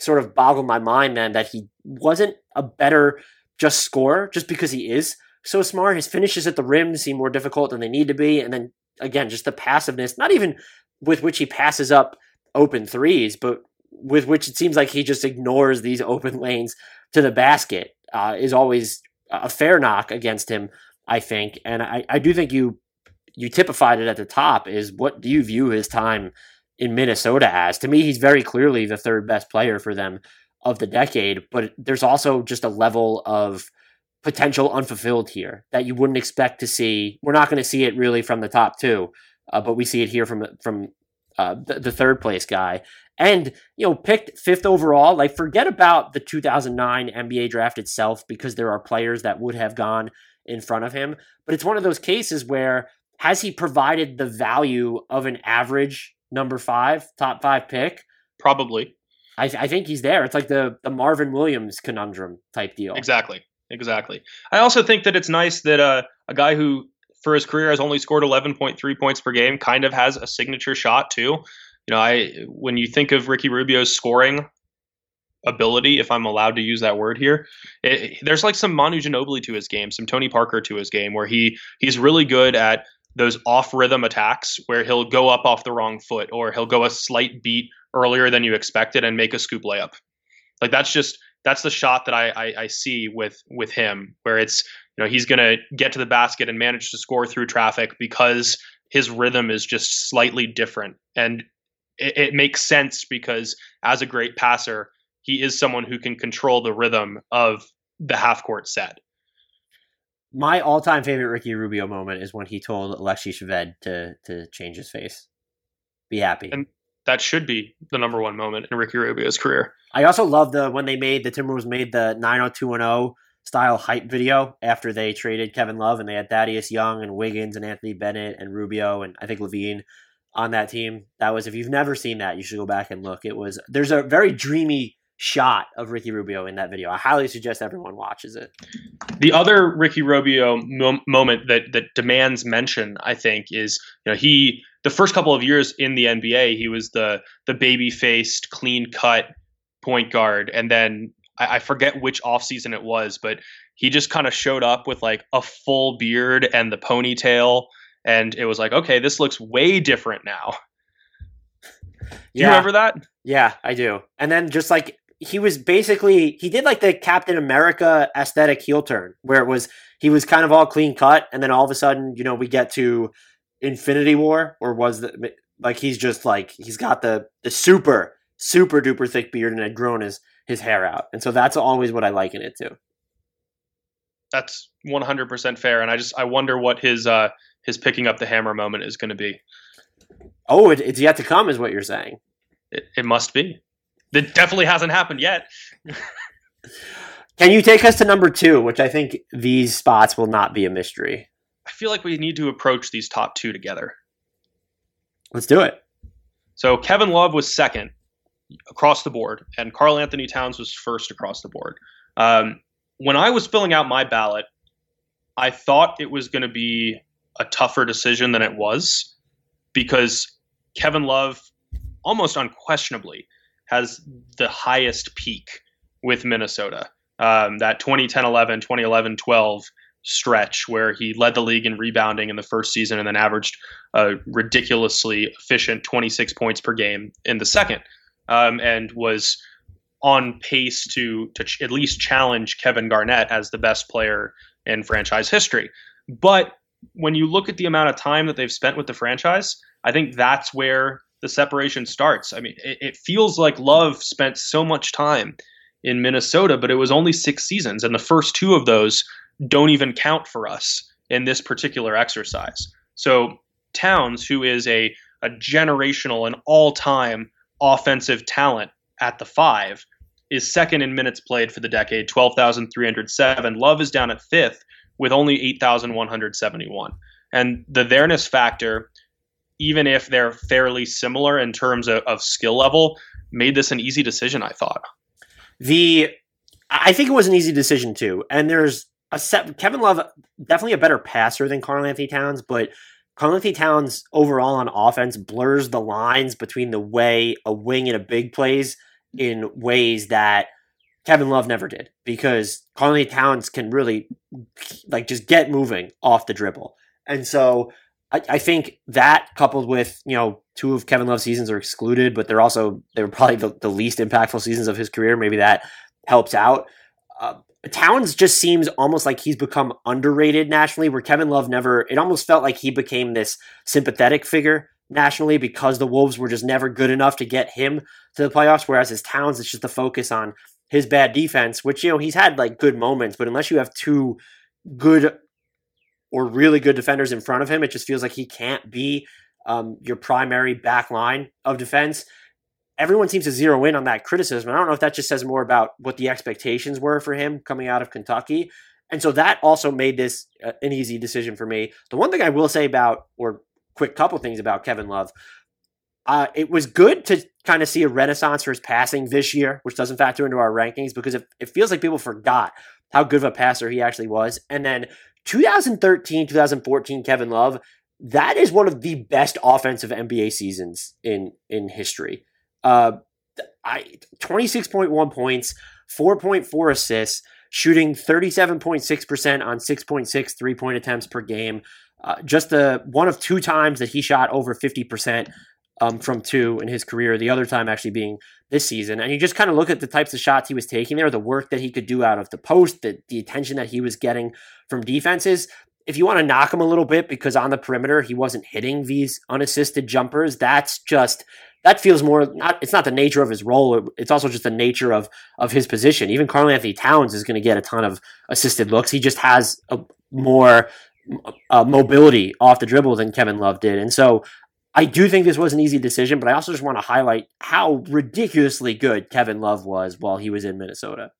sort of boggled my mind then that he wasn't a better just scorer just because he is so smart. His finishes at the rim seem more difficult than they need to be. And then again, just the passiveness, not even with which he passes up open threes, but with which it seems like he just ignores these open lanes to the basket uh, is always a fair knock against him, I think. And I, I do think you you typified it at the top is what do you view his time in Minnesota as. To me, he's very clearly the third best player for them of the decade, but there's also just a level of potential unfulfilled here that you wouldn't expect to see. We're not going to see it really from the top two, uh, but we see it here from from uh, the, the, third place guy. And you know, picked fifth overall. Like, forget about the 2009 NBA draft itself because there are players that would have gone in front of him. But it's one of those cases where has he provided the value of an average number five, top five pick? Probably. I, I think he's there. It's like the the Marvin Williams conundrum type deal. Exactly. Exactly. I also think that it's nice that uh, a guy who for his career has only scored 11.3 points per game kind of has a signature shot too. You know, I when you think of Ricky Rubio's scoring ability, if I'm allowed to use that word here, it, there's like some Manu Ginobili to his game, some Tony Parker to his game, where he he's really good at those off rhythm attacks where he'll go up off the wrong foot or he'll go a slight beat earlier than you expected and make a scoop layup. Like that's just that's the shot that I, I, I see with with him where it's you know he's gonna get to the basket and manage to score through traffic because his rhythm is just slightly different and it, it makes sense because as a great passer he is someone who can control the rhythm of the half court set my all-time favorite Ricky Rubio moment is when he told Alexei Shved to to change his face. Be happy. And that should be the number one moment in Ricky Rubio's career. I also love the when they made the Timberwolves made the 90210 style hype video after they traded Kevin Love and they had Thaddeus Young and Wiggins and Anthony Bennett and Rubio and I think LaVine on that team. That was if you've never seen that, you should go back and look. It was there's a very dreamy shot of Ricky Rubio in that video. I highly suggest everyone watches it. The other Ricky Rubio mo- moment that that demands mention, I think, is you know he the first couple of years in the NBA, he was the the baby faced, clean cut point guard, and then I, I forget which offseason it was, but he just kind of showed up with like a full beard and the ponytail, and it was like, okay, this looks way different now. Do yeah. you remember that? Yeah, I do. And then just like he was basically he did like the Captain America aesthetic heel turn where it was he was kind of all clean cut and then all of a sudden you know we get to Infinity War or was the like he's just like he's got the the super super duper thick beard and had grown his his hair out and so that's always what I liken it to. That's 100% fair and I just I wonder what his uh his picking up the hammer moment is going to be. Oh, it, it's yet to come is what you're saying. It, it must be. That definitely hasn't happened yet. Can you take us to number two, which I think these spots will not be a mystery? Feel like we need to approach these top two together. Let's do it. So Kevin Love was second across the board, and Karl-Anthony Towns was first across the board. Um, when I was filling out my ballot, I thought it was going to be a tougher decision than it was because Kevin Love almost unquestionably has the highest peak with Minnesota. Um, that 2010 11, 2011 12 stretch where he led the league in rebounding in the first season and then averaged a ridiculously efficient 26 points per game in the second um, and was on pace to, to ch- at least challenge Kevin Garnett as the best player in franchise history. But when you look at the amount of time that they've spent with the franchise, I think that's where the separation starts. I mean, it, it feels like Love spent so much time in Minnesota, but it was only six seasons, and the first two of those don't even count for us in this particular exercise. So Towns, who is a, a generational and all-time offensive talent at the five, is second in minutes played for the decade, 12,307. Love is down at fifth with only 8,171. And the there-ness factor, even if they're fairly similar in terms of, of skill level, made this an easy decision, I thought. The I think it was an easy decision too. And there's a set Kevin Love definitely a better passer than Karl-Anthony Towns, but Karl-Anthony Towns overall on offense blurs the lines between the way a wing and a big plays in ways that Kevin Love never did because Karl-Anthony Towns can really like just get moving off the dribble. And so I, I, think that coupled with, you know, two of Kevin Love's seasons are excluded, but they're also they were probably the, the least impactful seasons of his career. Maybe that helps out. Uh, Towns just seems almost like he's become underrated nationally, where Kevin Love never, it almost felt like he became this sympathetic figure nationally because the Wolves were just never good enough to get him to the playoffs. Whereas his Towns, it's just the focus on his bad defense, which, you know, he's had like good moments, but unless you have two good or really good defenders in front of him, it just feels like he can't be um, your primary back line of defense everyone seems to zero in on that criticism. I don't know if that just says more about what the expectations were for him coming out of Kentucky. And so that also made this uh, an easy decision for me. The one thing I will say about, or quick couple things about Kevin Love, uh, it was good to kind of see a renaissance for his passing this year, which doesn't factor into our rankings because it, it feels like people forgot how good of a passer he actually was. And then 2013, 2014, Kevin Love, that is one of the best offensive NBA seasons in in history. Uh, I 26.1 points, 4.4 assists, shooting 37.6% on 6.6 three point attempts per game. Uh, just the one of two times that he shot over 50% um, from two in his career, the other time actually being this season. And you just kind of look at the types of shots he was taking there, the work that he could do out of the post, the, the attention that he was getting from defenses. If you want to knock him a little bit because on the perimeter he wasn't hitting these unassisted jumpers, that's just that feels more not it's not the nature of his role it's also just the nature of of his position. Even Karl-Anthony Towns is going to get a ton of assisted looks. He just has a more uh, mobility off the dribble than Kevin Love did. And so I do think this was an easy decision but I also just want to highlight how ridiculously good Kevin Love was while he was in Minnesota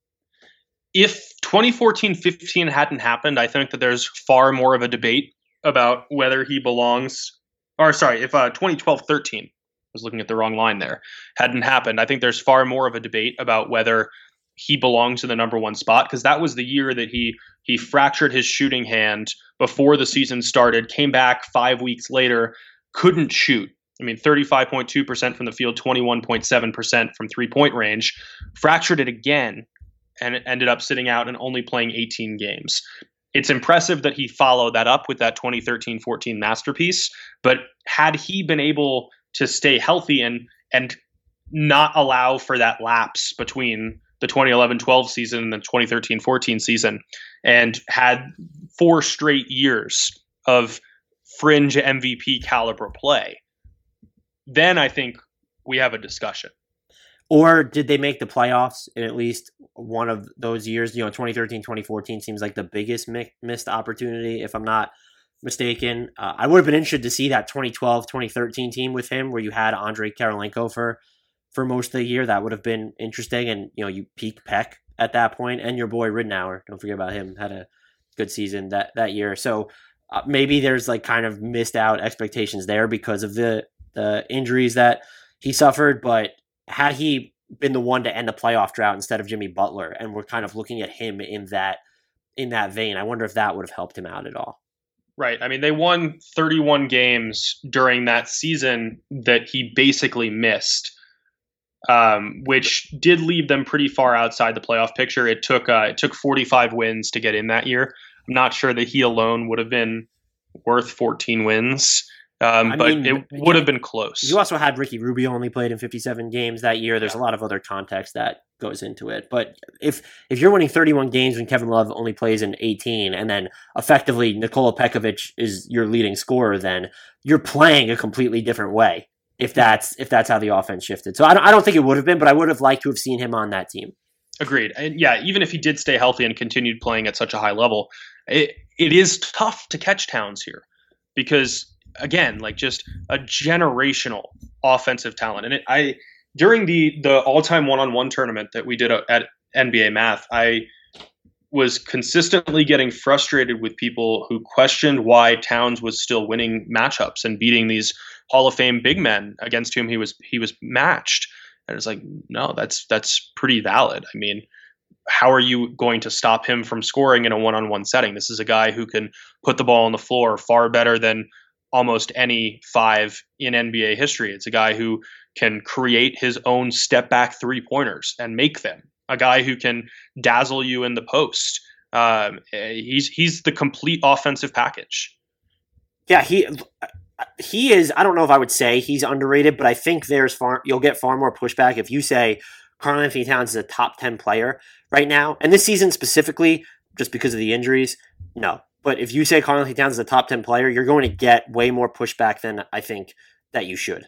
if 2014-15 hadn't happened I think that there's far more of a debate about whether he belongs or sorry if uh, 2012-13 was looking at the wrong line there, hadn't happened, I think there's far more of a debate about whether he belongs in the number one spot because that was the year that he he fractured his shooting hand before the season started, came back five weeks later, couldn't shoot. I mean, 35.2% from the field, 21.7% from three point range, fractured it again, and ended up sitting out and only playing 18 games. It's impressive that he followed that up with that 2013 14 masterpiece, but had he been able to stay healthy and and not allow for that lapse between the 2011-12 season and the 2013-14 season and had four straight years of fringe MVP caliber play then I think we have a discussion or did they make the playoffs in at least one of those years you know 2013 2014 seems like the biggest mi- missed opportunity if i'm not mistaken. Uh, I would have been interested to see that 2012 2013 team with him where you had Andrei Kirilenko for for most of the year. That would have been interesting. And, you know, you peak Pek at that point and your boy Ridnour. Don't forget about him. Had a good season that, that year. So uh, maybe there's like kind of missed out expectations there because of the the injuries that he suffered. But had he been the one to end the playoff drought instead of Jimmy Butler, and we're kind of looking at him in that in that vein, I wonder if that would have helped him out at all. Right. I mean, they won 31 games during that season that he basically missed, um, which did leave them pretty far outside the playoff picture. It took uh, it took 45 wins to get in that year. I'm not sure that he alone would have been worth 14 wins. Um, but mean, it would have been close. You also had Ricky Rubio only played in 57 games that year. There's yeah. a lot of other context that goes into it. But if if you're winning 31 games when Kevin Love only plays in 18, and then effectively Nikola Pekovic is your leading scorer, then you're playing a completely different way. If that's if that's how the offense shifted, so I don't, I don't think it would have been, but I would have liked to have seen him on that team. Agreed. And yeah, even if he did stay healthy and continued playing at such a high level, it it is tough to catch Towns here because again, like just a generational offensive talent. And it, I during the the all time one on one tournament that we did at NBA Math, I was consistently getting frustrated with people who questioned why Towns was still winning matchups and beating these Hall of Fame big men against whom he was he was matched. And it's like, no, that's that's pretty valid. I mean, how are you going to stop him from scoring in a one-on-one setting? This is a guy who can put the ball on the floor far better than almost any five in NBA history. It's a guy who can create his own step back three pointers and make them. A guy who can dazzle you in the post. Um, he's he's the complete offensive package. Yeah, he he is. I don't know if I would say he's underrated, but I think there's far you'll get far more pushback if you say Karl-Anthony Towns is a top ten player right now, and this season specifically, just because of the injuries. No, but if you say Karl-Anthony Towns is a top 10 player, you're going to get way more pushback than I think that you should.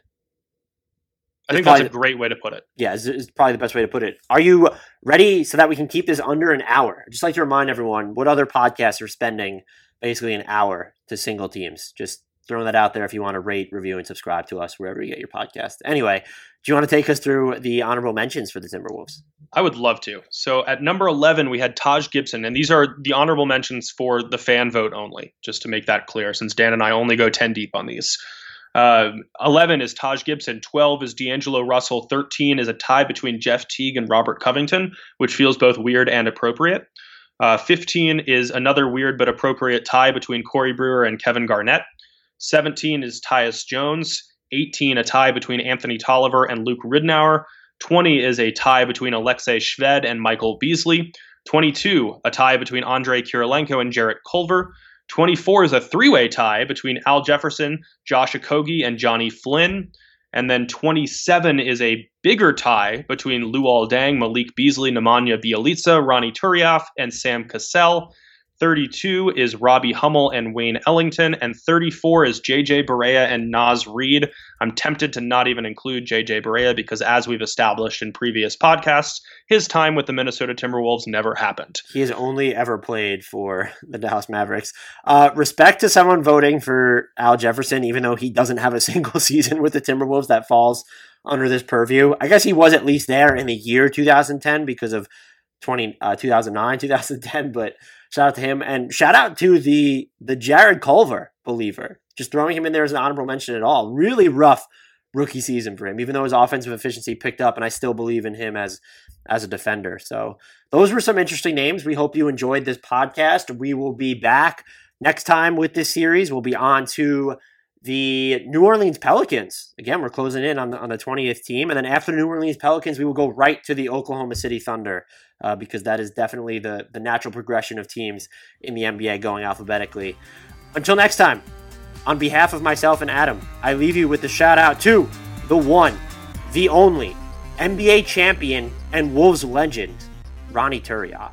I think that's a great way to put it. Yeah, it's, it's, probably the best way to put it. Are you ready so that we can keep this under an hour? I'd just like to remind everyone what other podcasts are spending basically an hour to single teams. Just throwing that out there if you want to rate, review, and subscribe to us wherever you get your podcast. Anyway, do you want to take us through the honorable mentions for the Timberwolves? I would love to. So at number 11, we had Taj Gibson, and these are the honorable mentions for the fan vote only, just to make that clear, since Dan and I only go 10 deep on these. Uh, 11 is Taj Gibson. 12 is D'Angelo Russell. 13 is a tie between Jeff Teague and Robert Covington, which feels both weird and appropriate. Uh, 15 is another weird but appropriate tie between Corey Brewer and Kevin Garnett. 17 is Tyus Jones. 18, a tie between Anthony Tolliver and Luke Ridnour. 20 is a tie between Alexei Shved and Michael Beasley. 22, a tie between Andrei Kirilenko and Jarrett Culver. 24 is a three way tie between Al Jefferson, Josh Okogie, and Johnny Flynn. And then 27 is a bigger tie between Luol Deng, Malik Beasley, Nemanja Bjelica, Ronnie Turiaf, and Sam Cassell. 32 is Robbie Hummel and Wayne Ellington, and 34 is JJ Barea and Naz Reid. I'm tempted to not even include JJ Barea because, as we've established in previous podcasts, his time with the Minnesota Timberwolves never happened. He has only ever played for the Dallas Mavericks. Uh, respect to someone voting for Al Jefferson, even though he doesn't have a single season with the Timberwolves that falls under this purview. I guess he was at least there in the year 2010 because of 20, uh, 2009, 2010, but Shout out to him and shout out to the the Jarrett Culver believer. Just throwing him in there as an honorable mention at all. Really rough rookie season for him, even though his offensive efficiency picked up, and I still believe in him as as a defender. So those were some interesting names. We hope you enjoyed this podcast. We will be back next time with this series. We'll be on to the New Orleans Pelicans. Again, we're closing in on the, on the 20th team. And then after the New Orleans Pelicans, we will go right to the Oklahoma City Thunder uh, because that is definitely the, the natural progression of teams in the NBA going alphabetically. Until next time, on behalf of myself and Adam, I leave you with the shout out to the one, the only NBA champion and Wolves legend, Ronnie Turiaf.